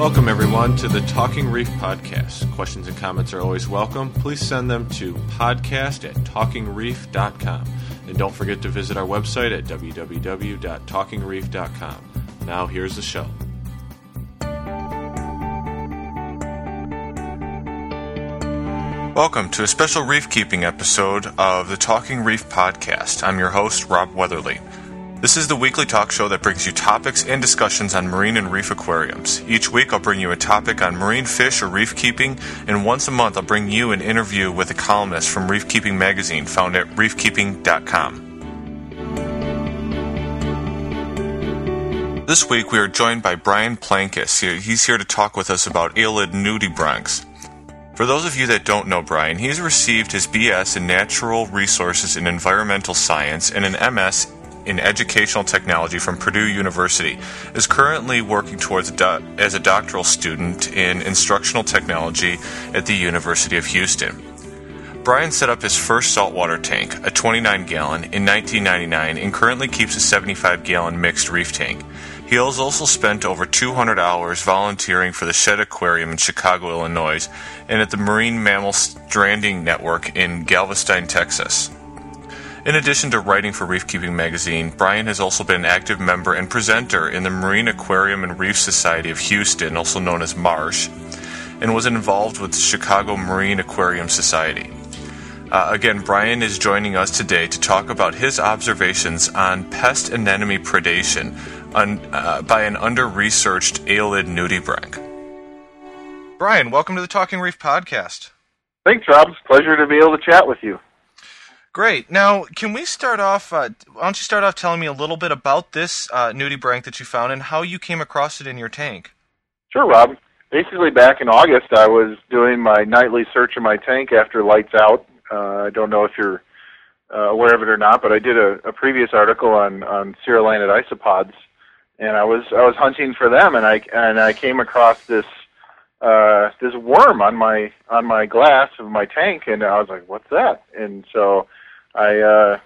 Welcome, everyone, to the Talking Reef podcast. Questions and comments are always welcome. Please send them to podcast at talkingreef.com. And don't forget to visit our website at www.talkingreef.com. Now, here's the show. Welcome to a special reef keeping episode of the Talking Reef podcast. I'm your host, Rob Weatherly. This is the weekly talk show that brings you topics and discussions on marine and reef aquariums. Each week, I'll bring you a topic on marine fish or reef keeping, and once a month, I'll bring you an interview with a columnist from Reef Keeping Magazine, found at reefkeeping.com. This week, we are joined by Brian Plankis. He's here to talk with us about Aeolid nudibranchs. For those of you that don't know Brian, he has received his BS in Natural Resources and Environmental Science and an MS in Educational Technology from Purdue University. Is currently working towards do- as a doctoral student in Instructional Technology at the University of Houston. Brian set up his first saltwater tank, a 29 gallon, in 1999 and currently keeps a 75 gallon mixed reef tank. He has also spent over 200 hours volunteering for the Shedd Aquarium in Chicago, Illinois, and at the Marine Mammal Stranding Network in Galveston, Texas. In addition to writing for Reef Keeping Magazine, Brian has also been an active member and presenter in the Marine Aquarium and Reef Society of Houston, also known as MARSH, and was involved with the Chicago Marine Aquarium Society. Uh, again, Brian is joining us today to talk about his observations on pest anemone predation un, uh, by an under-researched Aeolid nudibranch. Brian, welcome to the Talking Reef podcast. Thanks, Rob. It's a pleasure to be able to chat with you. Great. Now, can we start off? Uh, why don't you start off telling me a little bit about this uh, nudibranch that you found and how you came across it in your tank? Sure, Rob. Basically, back in August, I was doing my nightly search of my tank after lights out. Uh, I don't know if you're uh, aware of it or not, but I did a, a previous article on on isopods, and I was I was hunting for them, and I and I came across this uh, this worm on my on my glass of my tank, and I was like, "What's that?" And so I uh,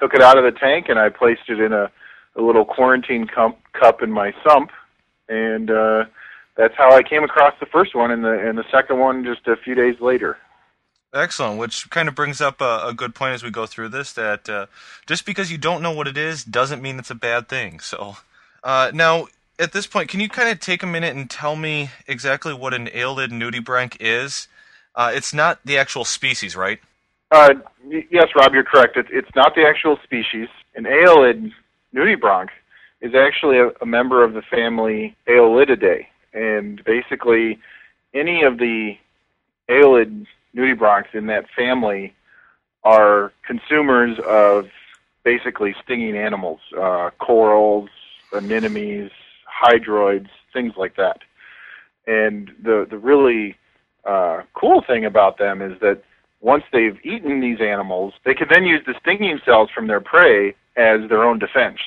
took it out of the tank and I placed it in a, a little quarantine cup, cup in my sump, and uh, that's how I came across the first one, and the and the second one just a few days later. Excellent, which kind of brings up a, a good point as we go through this that uh, just because you don't know what it is doesn't mean it's a bad thing. So uh, now, at this point, can you kind of take a minute and tell me exactly what an Aeolid nudibranch is? Uh, it's not the actual species, right? Uh, yes, Rob, you're correct. It, it's not the actual species. An Aeolid nudibranch is actually a, a member of the family Aeolididae, and basically, any of the Aeolid nudibranchs in that family are consumers of basically stinging animals, uh, corals, anemones, hydroids, things like that. And the the really uh, cool thing about them is that once they've eaten these animals, they can then use the stinging cells from their prey as their own defense.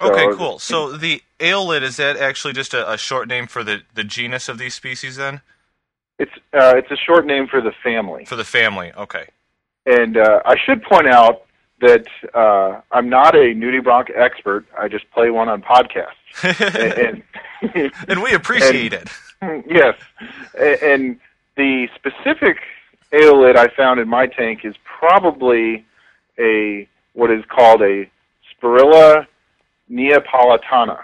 So, okay, cool. So the aeolid is that actually just a, a, short name for the, the genus of these species? Then it's uh, it's a short name for the family. For the family, okay. And uh, I should point out that uh, I'm not a nudibranch expert. I just play one on podcasts, and, and, and, we appreciate and, it. Yes, and the specific aeolid I found in my tank is probably a what is called a Spurilla neapolitana,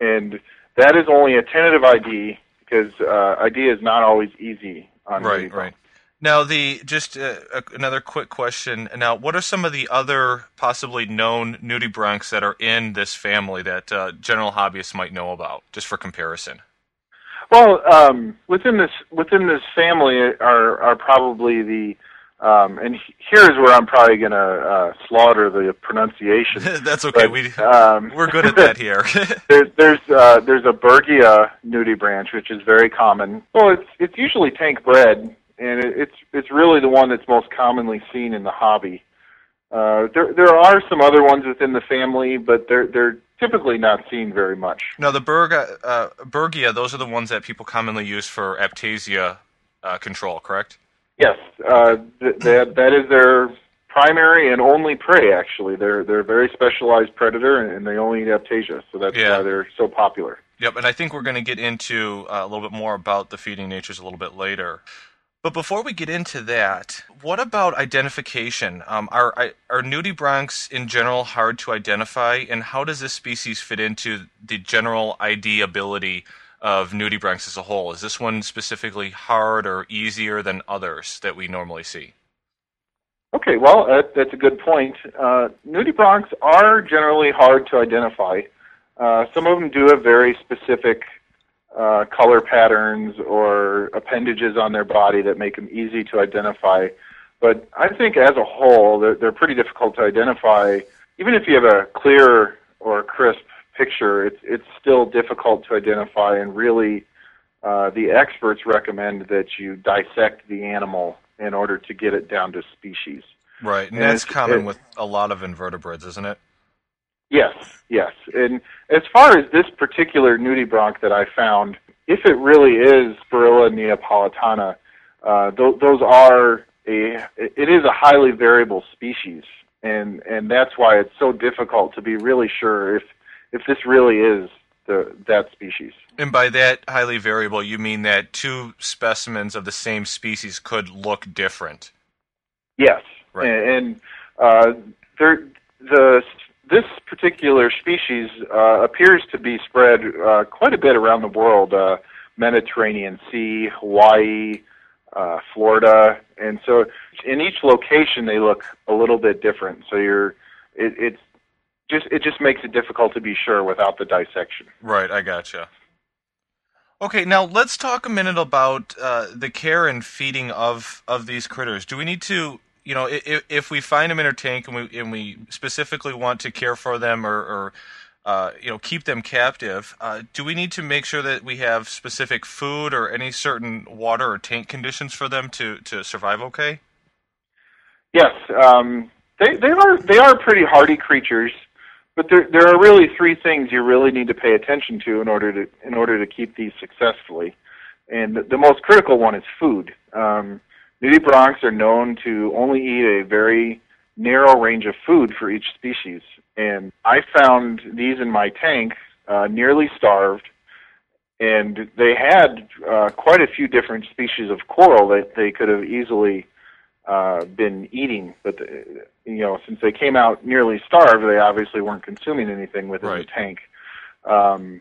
and that is only a tentative ID because uh, ID is not always easy on right, right. Now, the just uh, another quick question. Now, what are some of the other possibly known nudibranchs that are in this family that uh, general hobbyists might know about, just for comparison? Well, um, within this within this family are are probably the um, and here's where I'm probably going to uh, slaughter the pronunciation. That's okay. But, we um, we're good at that here. there's there's uh, there's a Berghia nudibranch, which is very common. Well, it's it's usually tank bred, and it, it's it's really the one that's most commonly seen in the hobby. Uh, there there are some other ones within the family, but they're they're typically not seen very much. Now, the Berga, uh, Berghia, those are the ones that people commonly use for aiptasia uh, control, correct? Yes, uh, th- that that is their primary and only prey. Actually, they're they're a very specialized predator, and, and they only eat aiptasia, so that's yeah. why they're so popular. Yep, and I think we're going to get into uh, a little bit more about the feeding natures a little bit later. But before we get into that, what about identification? Um, are are nudibranchs in general hard to identify, and how does this species fit into the general ID ability of nudibranchs as a whole? Is this one specifically hard or easier than others that we normally see? Okay, well, that's a good point. Uh, nudibranchs are generally hard to identify. Uh, some of them do have very specific uh, color patterns or appendages on their body that make them easy to identify. But I think as a whole, they're, they're pretty difficult to identify. Even if you have a clear or crisp picture, it's it's still difficult to identify. And really, uh, the experts recommend that you dissect the animal in order to get it down to species. Right, and, and that's common it, with a lot of invertebrates, isn't it? Yes, yes. And as far as this particular nudibranch that I found, if it really is Spurilla neapolitana, uh, th- those are a it is a highly variable species, and and that's why it's so difficult to be really sure if if this really is the that species. And by that highly variable, you mean that two specimens of the same species could look different. Yes, right. and, and uh, the this particular species uh, appears to be spread uh, quite a bit around the world uh, Mediterranean Sea, Hawaii, uh, Florida. And so in each location, they look a little bit different. So you're, it, it's just, it just makes it difficult to be sure without the dissection. Right, I gotcha. Okay, now let's talk a minute about uh, the care and feeding of, of these critters. Do we need to you know, if, if we find them in our tank and we and we specifically want to care for them or, or uh, you know, keep them captive, uh, do we need to make sure that we have specific food or any certain water or tank conditions for them to, to survive okay? Yes, um, they they are they are pretty hardy creatures, but there there are really three things you really need to pay attention to in order to in order to keep these successfully, and the, the most critical one is food. Um, Nudibranchs are known to only eat a very narrow range of food for each species. And I found these in my tank uh, nearly starved, and they had uh, quite a few different species of coral that they could have easily uh, been eating. But the, uh, you know, since they came out nearly starved, they obviously weren't consuming anything within right. the tank. Um,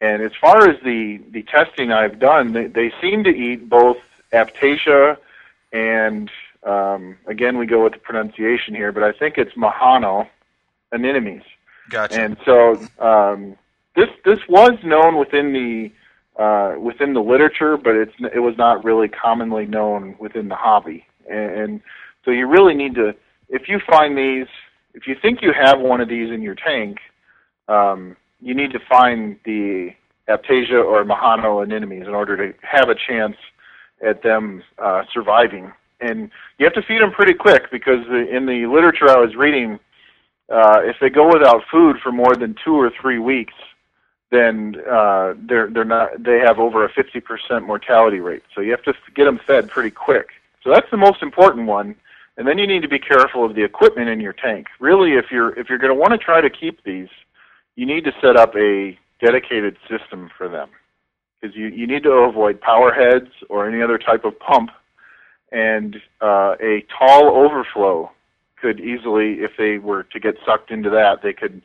and as far as the the testing I've done, they, they seem to eat both Aiptasia and um, again, we go with the pronunciation here, but I think it's Majano anemones. Gotcha. And so um, this this was known within the uh, within the literature, but it's it was not really commonly known within the hobby. And, and so you really need to, if you find these, if you think you have one of these in your tank, um, you need to find the Aiptasia or Majano anemones in order to have a chance at them uh, surviving. And you have to feed them pretty quick because in the literature I was reading, uh, if they go without food for more than two or three weeks, then uh, they're they're not they have over a 50% mortality rate. So you have to get them fed pretty quick. So that's the most important one. And then you need to be careful of the equipment in your tank. Really, if you're if you're going to want to try to keep these, you need to set up a dedicated system for them because you, you need to avoid power heads or any other type of pump. And uh, a tall overflow could easily, if they were to get sucked into that, they could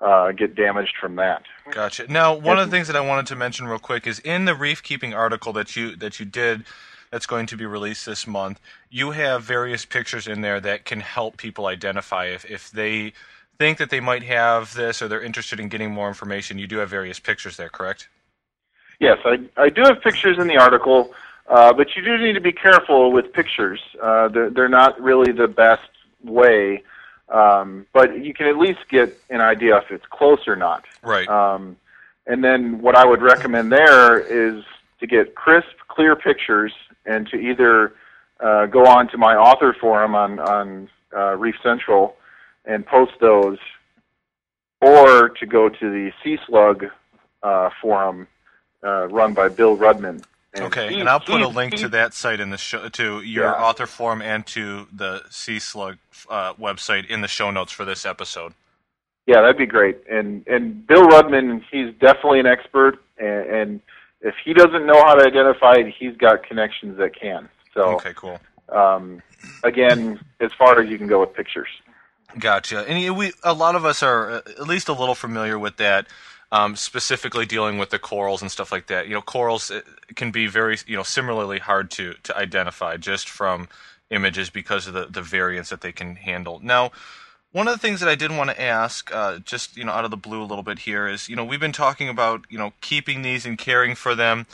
uh, get damaged from that. Gotcha. Now, one of the things that I wanted to mention real quick is in the reef keeping article that you that you did that's going to be released this month, you have various pictures in there that can help people identify if, if they think that they might have this or they're interested in getting more information. You do have various pictures there, correct? Yes, I, I do have pictures in the article, uh, but you do need to be careful with pictures. Uh, they're, they're not really the best way, um, but you can at least get an idea if it's close or not. Right. Um, and then what I would recommend there is to get crisp, clear pictures and to either uh, go on to my author forum on, on uh, Reef Central and post those, or to go to the Sea Slug uh, forum uh, run by Bill Rudman. And okay, he, and I'll put he, a link he, to that site in the show to your yeah. author form and to the Sea Slug uh, website in the show notes for this episode. Yeah, that'd be great. And and Bill Rudman, he's definitely an expert, and, and if he doesn't know how to identify it, he's got connections that can. So okay, cool. Um, again, as far as you can go with pictures. Gotcha. And we a lot of us are uh, at least a little familiar with that. Um, specifically dealing with the corals and stuff like that. You know, corals uh, can be very, you know, similarly hard to to identify just from images because of the the variance that they can handle. Now, one of the things that I did want to ask, uh, just you know, out of the blue a little bit here, is you know we've been talking about you know keeping these and caring for them.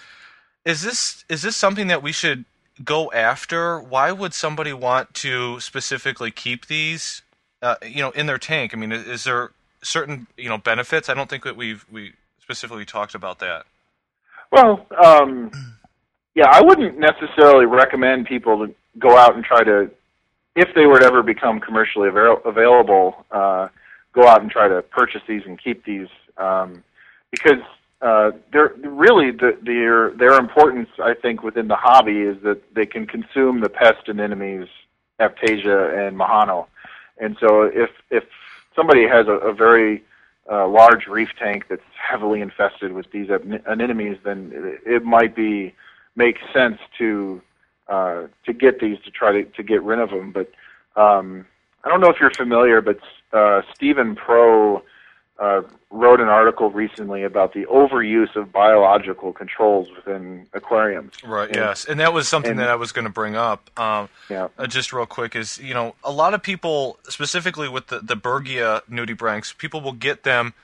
Is this is this something that we should go after? Why would somebody want to specifically keep these, uh, you know, in their tank? I mean, is, is, there certain you know benefits? I don't think that we've we specifically talked about that. Well, um, yeah, I wouldn't necessarily recommend people to go out and try to if they were to ever become commercially avail- available, uh, go out and try to purchase these and keep these um, because uh, they're really the, their their importance. I think within the hobby is that they can consume the pest anemones, Aiptasia and Majano, and so if if somebody has a, a very uh, large reef tank that's heavily infested with these anemones, then it, it might be make sense to uh, to get these to try to, to get rid of them. But um, I don't know if you're familiar, but uh, Steven Pro uh, wrote an article recently about the overuse of biological controls within aquariums. Right. And, yes, and that was something and, that I was going to bring up. Um, yeah. Uh, just real quick is you know a lot of people, specifically with the the Berghia nudibranchs, people will get them.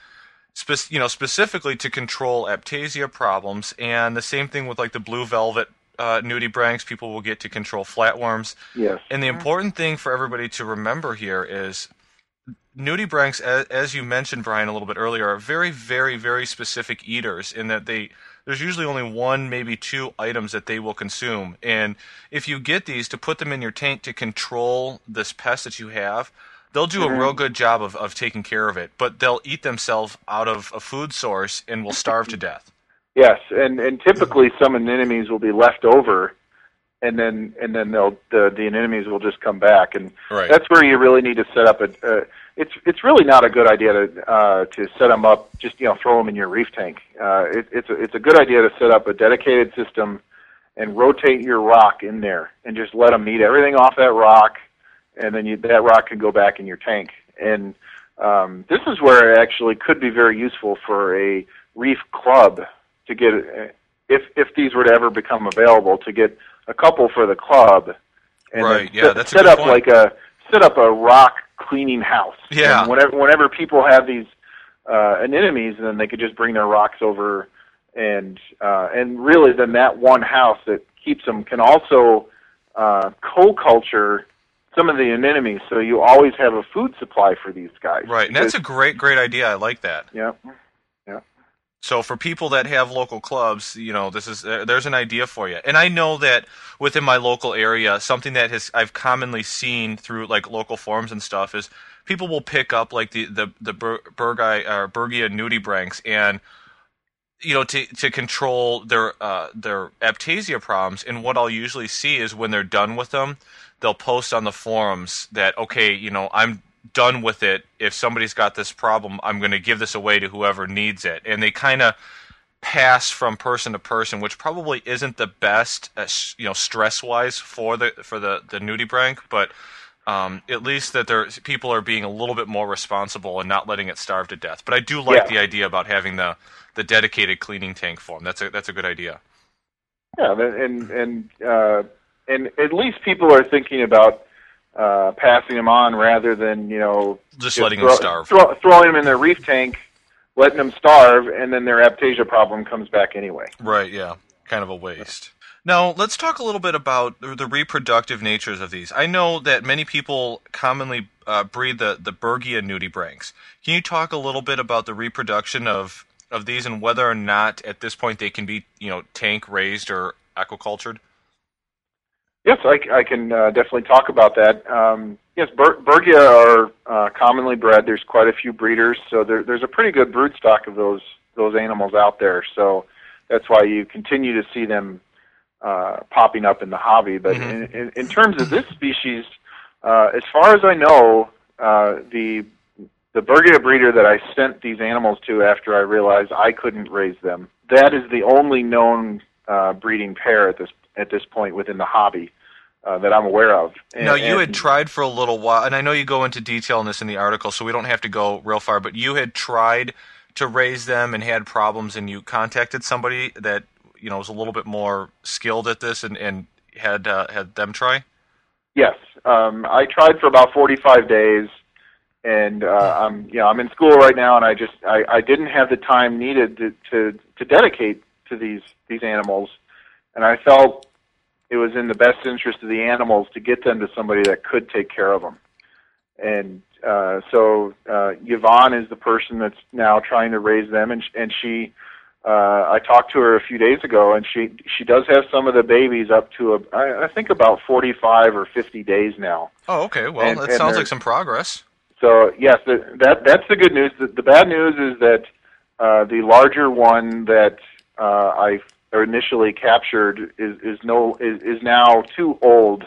Spe- you know, specifically to control aiptasia problems, and the same thing with like the blue velvet uh, nudibranchs, people will get to control flatworms. Yes. And the important thing for everybody to remember here is nudibranchs, as, as you mentioned, Brian, a little bit earlier, are very, very, very specific eaters in that they there's usually only one, maybe two items that they will consume. And if you get these to put them in your tank to control this pest that you have, they'll do mm-hmm. a real good job of, of taking care of it. But they'll eat themselves out of a food source and will starve to death. Yes, and and typically some anemones will be left over, and then and then they'll the the anemones will just come back, and right. that's where you really need to set up a. Uh, it's it's really not a good idea to uh, to set them up just you know throw them in your reef tank. Uh, it, it's a, it's a good idea to set up a dedicated system and rotate your rock in there and just let them eat everything off that rock, and then you, that rock can go back in your tank. And um, this is where it actually could be very useful for a reef club to get if if these were to ever become available to get a couple for the club and right. yeah, set, that's set up point. like a set up a rock cleaning house. Yeah. And whenever whenever people have these uh, anemones, then they could just bring their rocks over, and uh, and really then that one house that keeps them can also uh, co-culture some of the anemones, so you always have a food supply for these guys. Right, and that's a great great idea. I like that. Yeah. So for people that have local clubs, you know, this is uh, there's an idea for you. And I know that within my local area, something that has I've commonly seen through like local forums and stuff is people will pick up like the the the Ber- Bergi or Berghia nudibranchs and you know to to control their uh, their Aiptasia problems. And what I'll usually see is when they're done with them, they'll post on the forums that okay, you know, I'm done with it. If somebody's got this problem, I'm going to give this away to whoever needs it. And they kind of pass from person to person, which probably isn't the best, uh, you know, stress wise for the for the the nudibranch, but. Um, at least that there people are being a little bit more responsible and not letting it starve to death. But I do like yeah. the idea about having the the dedicated cleaning tank for them. That's a that's a good idea. Yeah, and and uh, and at least people are thinking about uh, passing them on rather than you know just, just letting throw, them starve, throw, throwing them in their reef tank, letting them starve, and then their aiptasia problem comes back anyway. Right. Yeah. Kind of a waste. Now, let's talk a little bit about the reproductive natures of these. I know that many people commonly uh, breed the, the Berghia nudibranchs. Can you talk a little bit about the reproduction of, of these and whether or not at this point they can be, you know, tank raised or aquacultured? Yes, I, I can uh, definitely talk about that. Um, yes, Ber- Berghia are uh, commonly bred. There's quite a few breeders, so there, there's a pretty good brood stock of those those animals out there. So that's why you continue to see them uh, popping up in the hobby. But mm-hmm. in, in, in terms of this species, uh, as far as I know, uh, the the Berghia breeder that I sent these animals to after I realized I couldn't raise them. That is the only known uh, breeding pair at this at this point within the hobby uh, that I'm aware of. And, now you had tried for a little while, and I know you go into detail on this in the article, so we don't have to go real far. But you had tried to raise them and had problems, and you contacted somebody that you know was a little bit more skilled at this, and, and had uh, had them try. Yes, um, I tried for about 45 days and uh, I'm you know I'm in school right now, and I just I, I didn't have the time needed to, to to dedicate to these these animals, and I felt it was in the best interest of the animals to get them to somebody that could take care of them, and uh, so uh, Yvonne is the person that's now trying to raise them, and and she. Uh, I talked to her a few days ago, and she she does have some of the babies up to a I, I think about forty five or fifty days now. Oh, okay. Well, and, that and sounds like some progress. So yes, the, that that's the good news. The, the bad news is that uh, the larger one that uh, I initially captured is is no is, is now too old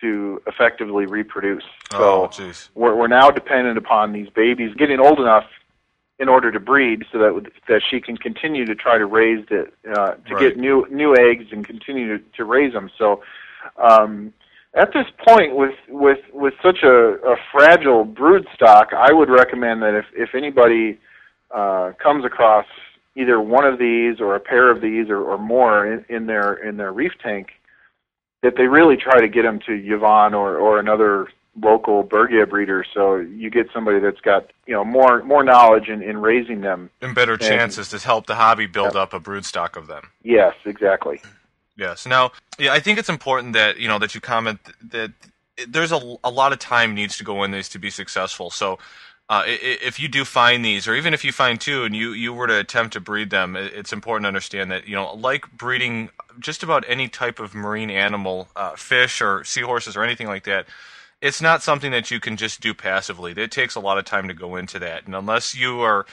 to effectively reproduce. So oh, we're we're now dependent upon these babies getting old enough in order to breed, so that that she can continue to try to raise it uh, to right. get new new eggs and continue to, to raise them. So. Um, at this point, with with with such a, a fragile brood stock, I would recommend that if if anybody uh, comes across either one of these or a pair of these or, or more in, in their in their reef tank, that they really try to get them to Yvonne or or another local Berghia breeder, so you get somebody that's got you know more more knowledge in, in raising them and better chances to help the hobby build yeah. up a brood stock of them. Yes, exactly. Yes. Now, yeah, I think it's important that you know that you comment that there's a, a lot of time needs to go in these to be successful. So, uh, if you do find these, or even if you find two, and you you were to attempt to breed them, it's important to understand that you know, like breeding just about any type of marine animal, uh, fish or seahorses or anything like that. It's not something that you can just do passively. It takes a lot of time to go into that, and unless you are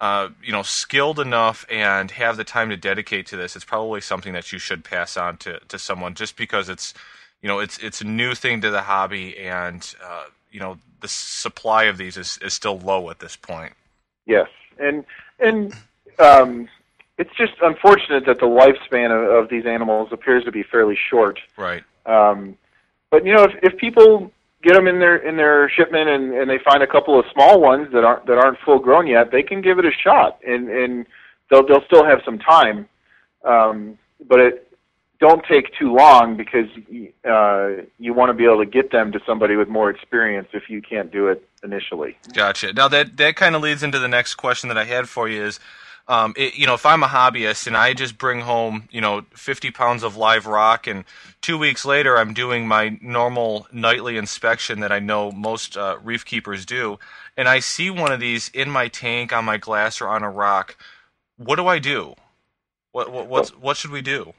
uh, you know, skilled enough and have the time to dedicate to this, it's probably something that you should pass on to, to someone just because it's, you know, it's it's a new thing to the hobby and uh, you know the supply of these is, is still low at this point. Yes, and and um, it's just unfortunate that the lifespan of, of these animals appears to be fairly short. Right. Um, but you know, if, if people get them in their in their shipment and, and they find a couple of small ones that aren't that aren't full grown yet, they can give it a shot and and they'll they'll still have some time. Um, but it don't take too long because uh, you want to be able to get them to somebody with more experience if you can't do it initially. Gotcha. Now that that kind of leads into the next question that I had for you is um, it, you know, if I'm a hobbyist and I just bring home, you know, 50 pounds of live rock, and two weeks later I'm doing my normal nightly inspection that I know most uh, reef keepers do, and I see one of these in my tank, on my glass, or on a rock, what do I do? What what what should we do?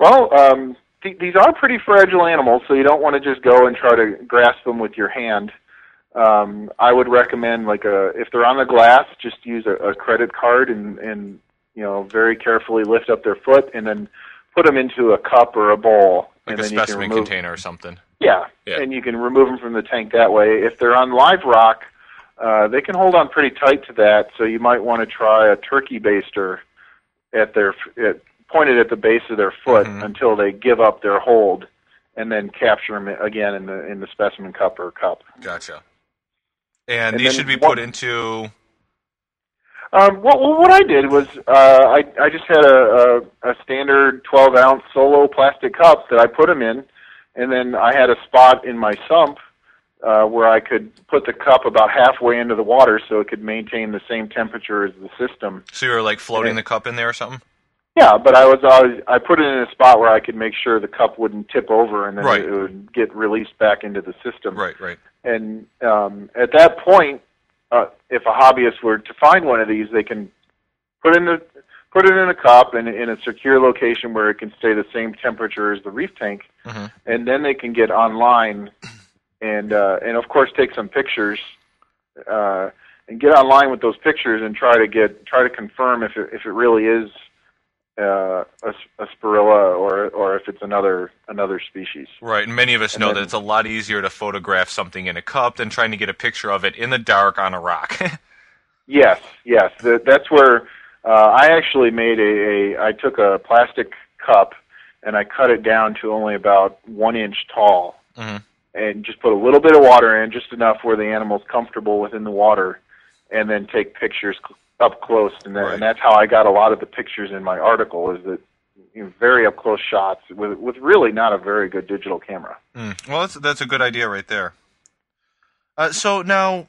Well, um, th- these are pretty fragile animals, so you don't want to just go and try to grasp them with your hand um, I would recommend like a if they're on the glass, just use a, a credit card and and you know very carefully lift up their foot and then put them into a cup or a bowl. Like and a specimen remove, container or something. Yeah, yeah, and you can remove them from the tank that way. If they're on live rock, uh, they can hold on pretty tight to that. So you might want to try a turkey baster at their at, pointed at the base of their foot mm-hmm. until they give up their hold, and then capture them again in the in the specimen cup or cup. Gotcha. And, and these should be put into. Um, well, well, what I did was uh, I I just had a, a, a standard 12 ounce solo plastic cup that I put them in, and then I had a spot in my sump uh, where I could put the cup about halfway into the water so it could maintain the same temperature as the system. So you were like floating and, the cup in there or something? Yeah, but I was always I put it in a spot where I could make sure the cup wouldn't tip over and then right. it would get released back into the system. Right, right. And um, at that point, uh, if a hobbyist were to find one of these, they can put in the put it in a cup and in a secure location where it can stay the same temperature as the reef tank, mm-hmm. and then they can get online and uh, and of course take some pictures uh, and get online with those pictures and try to get try to confirm if it, if it really is uh, a, a spurilla or or if it's another another species. Right, and many of us And know then- that it's a lot easier to photograph something in a cup than trying to get a picture of it in the dark on a rock. Yes, yes. That, that's where uh, I actually made a, a. I took a plastic cup and I cut it down to only about one inch tall, Mhm. and just put a little bit of water in, just enough where the animal's comfortable within the water, and then take pictures up close. And, that, Right. and that's how I got a lot of the pictures in my article. Is that you know, very up close shots with with really not a very good digital camera. Mm. Well, that's that's a good idea right there. Uh, so now,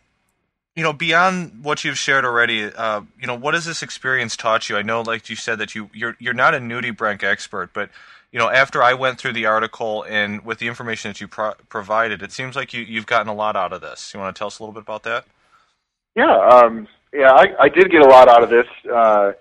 you know, beyond what you've shared already, uh, you know, what has this experience taught you? I know, like you said, that you you're you're not a nudibranch expert, but you know, after I went through the article and with the information that you pro- provided, it seems like you you've gotten a lot out of this. You want to tell us a little bit about that? Yeah, um, yeah, I, I did get a lot out of this. Uh,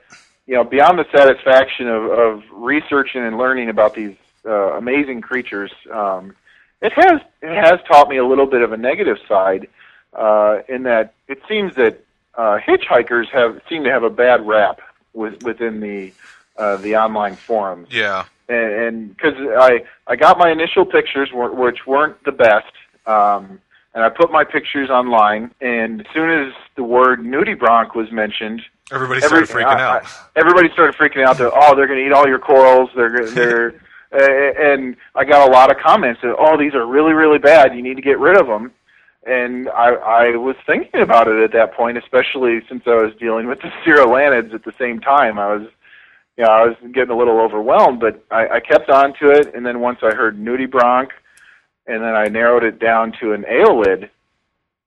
you know, beyond the satisfaction of, of researching and learning about these uh, amazing creatures, um, it has it has taught me a little bit of a negative side uh, in that it seems that uh, hitchhikers have seem to have a bad rap with, within the uh, the online forums Yeah. and because I I got my initial pictures were, which weren't the best, um, and I put my pictures online. And as soon as the word nudibranch was mentioned, Everybody every- started freaking I- out. I- everybody started freaking out. That oh, they're going to eat all your corals. They're they're uh, and I got a lot of comments that oh, these are really really bad. You need to get rid of them. And I, I was thinking about it at that point, especially since I was dealing with the Cirolanids at the same time. I was you know, I was getting a little overwhelmed, but I, I kept on to it. And then once I heard nudibranch, and then I narrowed it down to an aeolid,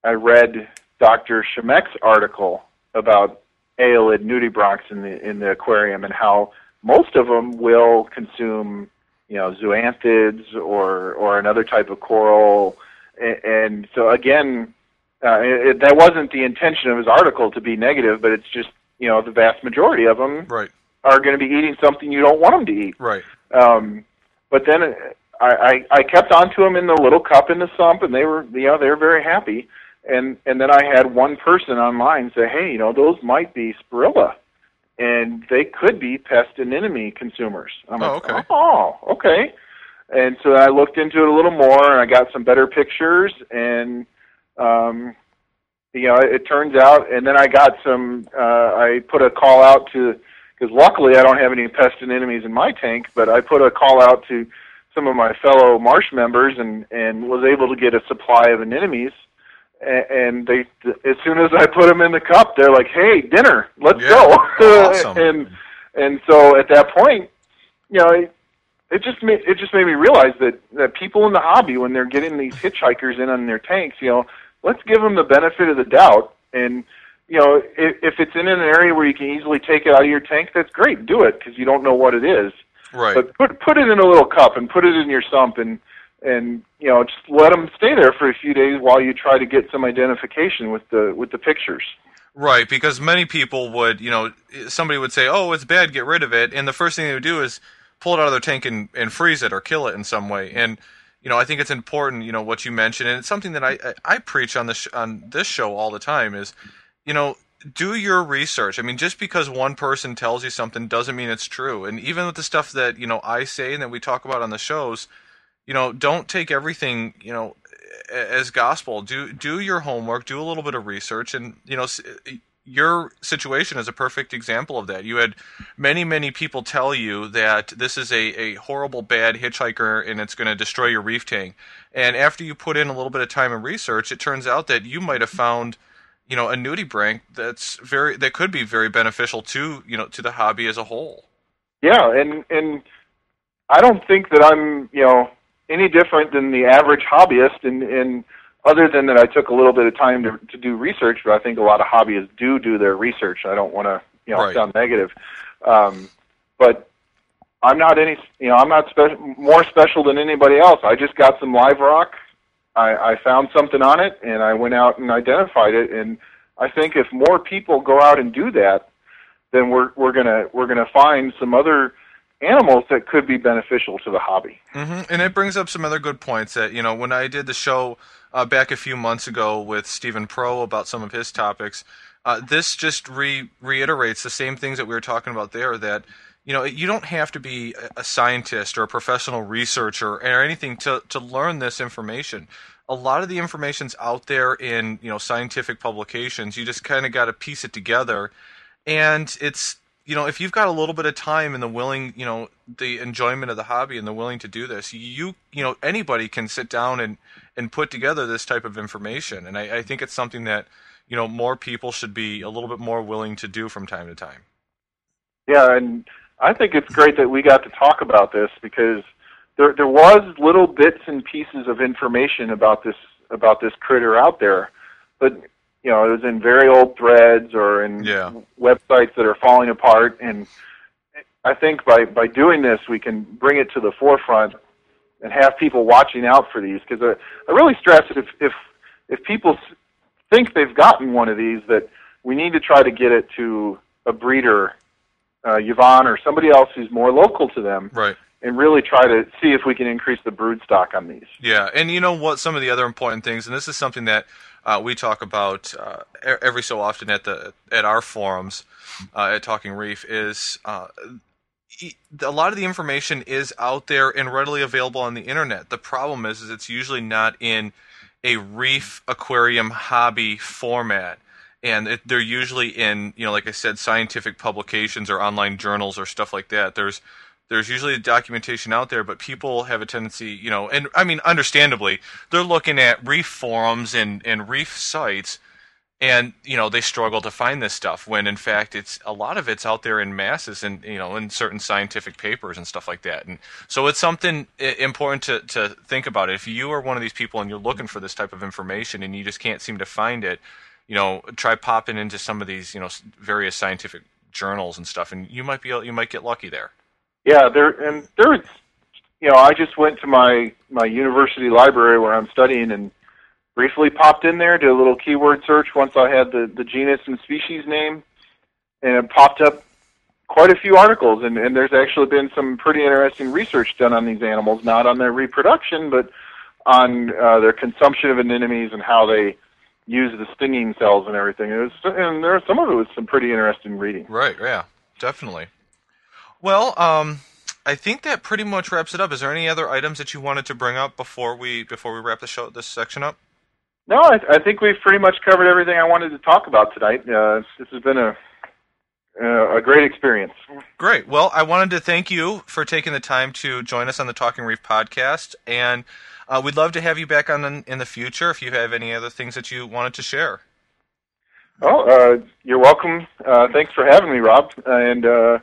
I read Dr. Shimek's article about aeolid nudibranchs in the in the aquarium and how most of them will consume, you know, zoanthids or or another type of coral. And, and so again, uh, it, that wasn't the intention of his article to be negative, but it's just you know the vast majority of them Right. are going to be eating something you don't want them to eat. Right. Um, but then I, I, I kept on to them in the little cup in the sump, and they were, you know, they were very happy. And and then I had one person online say, hey, you know, those might be spurilla, and they could be pest anemone consumers. I'm Oh, like, okay. oh, okay. And so I looked into it a little more, and I got some better pictures, and um, you know, it turns out, and then I got some. Uh, I put a call out to because luckily I don't have any pest anemones in my tank, but I put a call out to some of my fellow marsh members and and was able to get a supply of anemones. And they, as soon as I put them in the cup, they're like, "Hey, dinner, let's Yeah. go!" Awesome. and and so at that point, you know, it, it just made it just made me realize that that people in the hobby, when they're getting these hitchhikers in on their tanks, you know, let's give them the benefit of the doubt and you know, if, if it's in an area where you can easily take it out of your tank, that's great. Do it because you don't know what it is. Right. But put put it in a little cup and put it in your sump and and you know just let them stay there for a few days while you try to get some identification with the with the pictures. Right, because many people would, you know, somebody would say, "Oh, it's bad, get rid of it," and the first thing they would do is pull it out of their tank and, and freeze it or kill it in some way. And you know, I think it's important, you know, what you mentioned, and it's something that I I, I preach on this sh- on this show all the time is, you know, do your research. I mean, just because one person tells you something doesn't mean it's true. And even with the stuff that you know I say and that we talk about on the shows, you know, don't take everything, you know, as gospel. Do do your homework, do a little bit of research, and you know, your situation is a perfect example of that. You had many many people tell you that this is a a horrible bad hitchhiker and it's going to destroy your reef tank. And after you put in a little bit of time and research, it turns out that you might have found you know a nudibranch that's very that could be very beneficial to you know to the hobby as a whole. Yeah, and and I don't think that I'm you know any different than the average hobbyist, and and other than that, I took a little bit of time to to do research, but I think a lot of hobbyists do do their research. I don't want to you know Right. sound negative, um, but I'm not any you know I'm not spe- more special than anybody else. I just got some live rock. I, I found something on it, and I went out and identified it. And I think if more people go out and do that, then we're we're gonna we're gonna find some other animals that could be beneficial to the hobby. hmm And it brings up some other good points that you know when I did the show uh, back a few months ago with Steven Pro about some of his topics. Uh, this just re- reiterates the same things that we were talking about there. That you know, you don't have to be a scientist or a professional researcher or anything to, to learn this information. A lot of the information's out there in, you know, scientific publications. You just kind of got to piece it together. And it's, you know, if you've got a little bit of time and the willing, you know, the enjoyment of the hobby and the willing to do this, you, you know, anybody can sit down and, and put together this type of information. And I, I think it's something that, you know, more people should be a little bit more willing to do from time to time. Yeah, and I think it's great that we got to talk about this because there there was little bits and pieces of information about this about this critter out there, but you know it was in very old threads or in yeah. websites that are falling apart. And I think by by doing this, we can bring it to the forefront and have people watching out for these. Because I, I really stress if if if people think they've gotten one of these, that we need to try to get it to a breeder uh, Yvonne or somebody else who's more local to them, right? And really try to see if we can increase the brood stock on these. Yeah, and you know what? Some of the other important things, and this is something that uh, we talk about uh, every so often at the at our forums uh, at Talking Reef, is uh, a lot of the information is out there and readily available on the internet. The problem is, is it's usually not in a reef aquarium hobby format and it, they're usually in you know like I said scientific publications or online journals or stuff like that. There's there's usually documentation out there, but people have a tendency, you know, and I mean, understandably, they're looking at reef forums and, and reef sites, and you know, they struggle to find this stuff. When in fact, it's a lot of it's out there in masses, and you know, in certain scientific papers and stuff like that. And so, it's something important to to think about. If you are one of these people and you're looking for this type of information and you just can't seem to find it, you know, try popping into some of these, you know, various scientific journals and stuff, and you might be able, you might get lucky there. Yeah, there and there, you know, I just went to my my university library where I'm studying and briefly popped in there, did a little keyword search once I had the the genus and species name, and it popped up quite a few articles, and, and there's actually been some pretty interesting research done on these animals, not on their reproduction, but on uh, their consumption of anemones and how they use the stinging cells and everything. It was, and there some of it was some pretty interesting reading. Right. Yeah. Definitely. Well, um, I think that pretty much wraps it up. Is there any other items that you wanted to bring up before we before we wrap the show this section up? No, I, I think we've pretty much covered everything I wanted to talk about tonight. Uh, this has been a uh, a great experience. Great. Well, I wanted to thank you for taking the time to join us on the Talking Reef podcast, and uh, we'd love to have you back on in, in, the future if you have any other things that you wanted to share. Oh, uh, you're welcome. Uh, thanks for having me, Rob. And uh,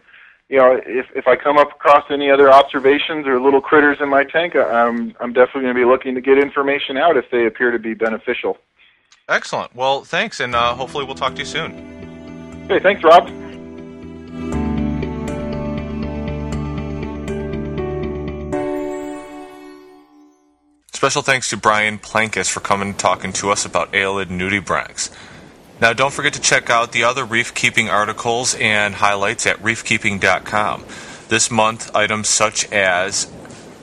you know, if if I come up across any other observations or little critters in my tank, I'm I'm definitely going to be looking to get information out if they appear to be beneficial. Excellent. Well, thanks, and uh, hopefully we'll talk to you soon. Okay, thanks, Rob. Special thanks to Brian Plankis for coming and talking to us about Aeolid nudibranchs. Now, don't forget to check out the other reef keeping articles and highlights at reefkeeping.com. This month, items such as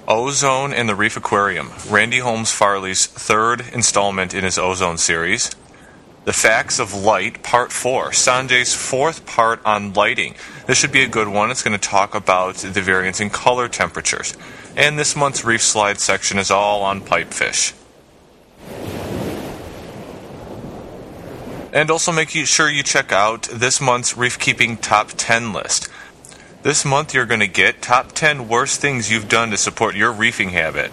Ozone and the Reef Aquarium, Randy Holmes Farley's third installment in his Ozone series. The Facts of Light, Part 4, Sanjay's fourth part on lighting. This should be a good one. It's going to talk about the variance in color temperatures and this month's Reef Slide section is all on pipefish. And also make sure you check out this month's Reef Keeping Top 10 list. This month you're going to get top 10 worst things you've done to support your reefing habit.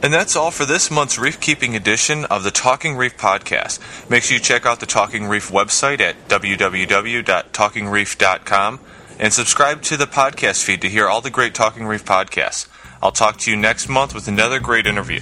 And that's all for this month's reef keeping edition of the Talking Reef podcast. Make sure you check out the Talking Reef website at www.talkingreef.com and subscribe to the podcast feed to hear all the great Talking Reef podcasts. I'll talk to you next month with another great interview.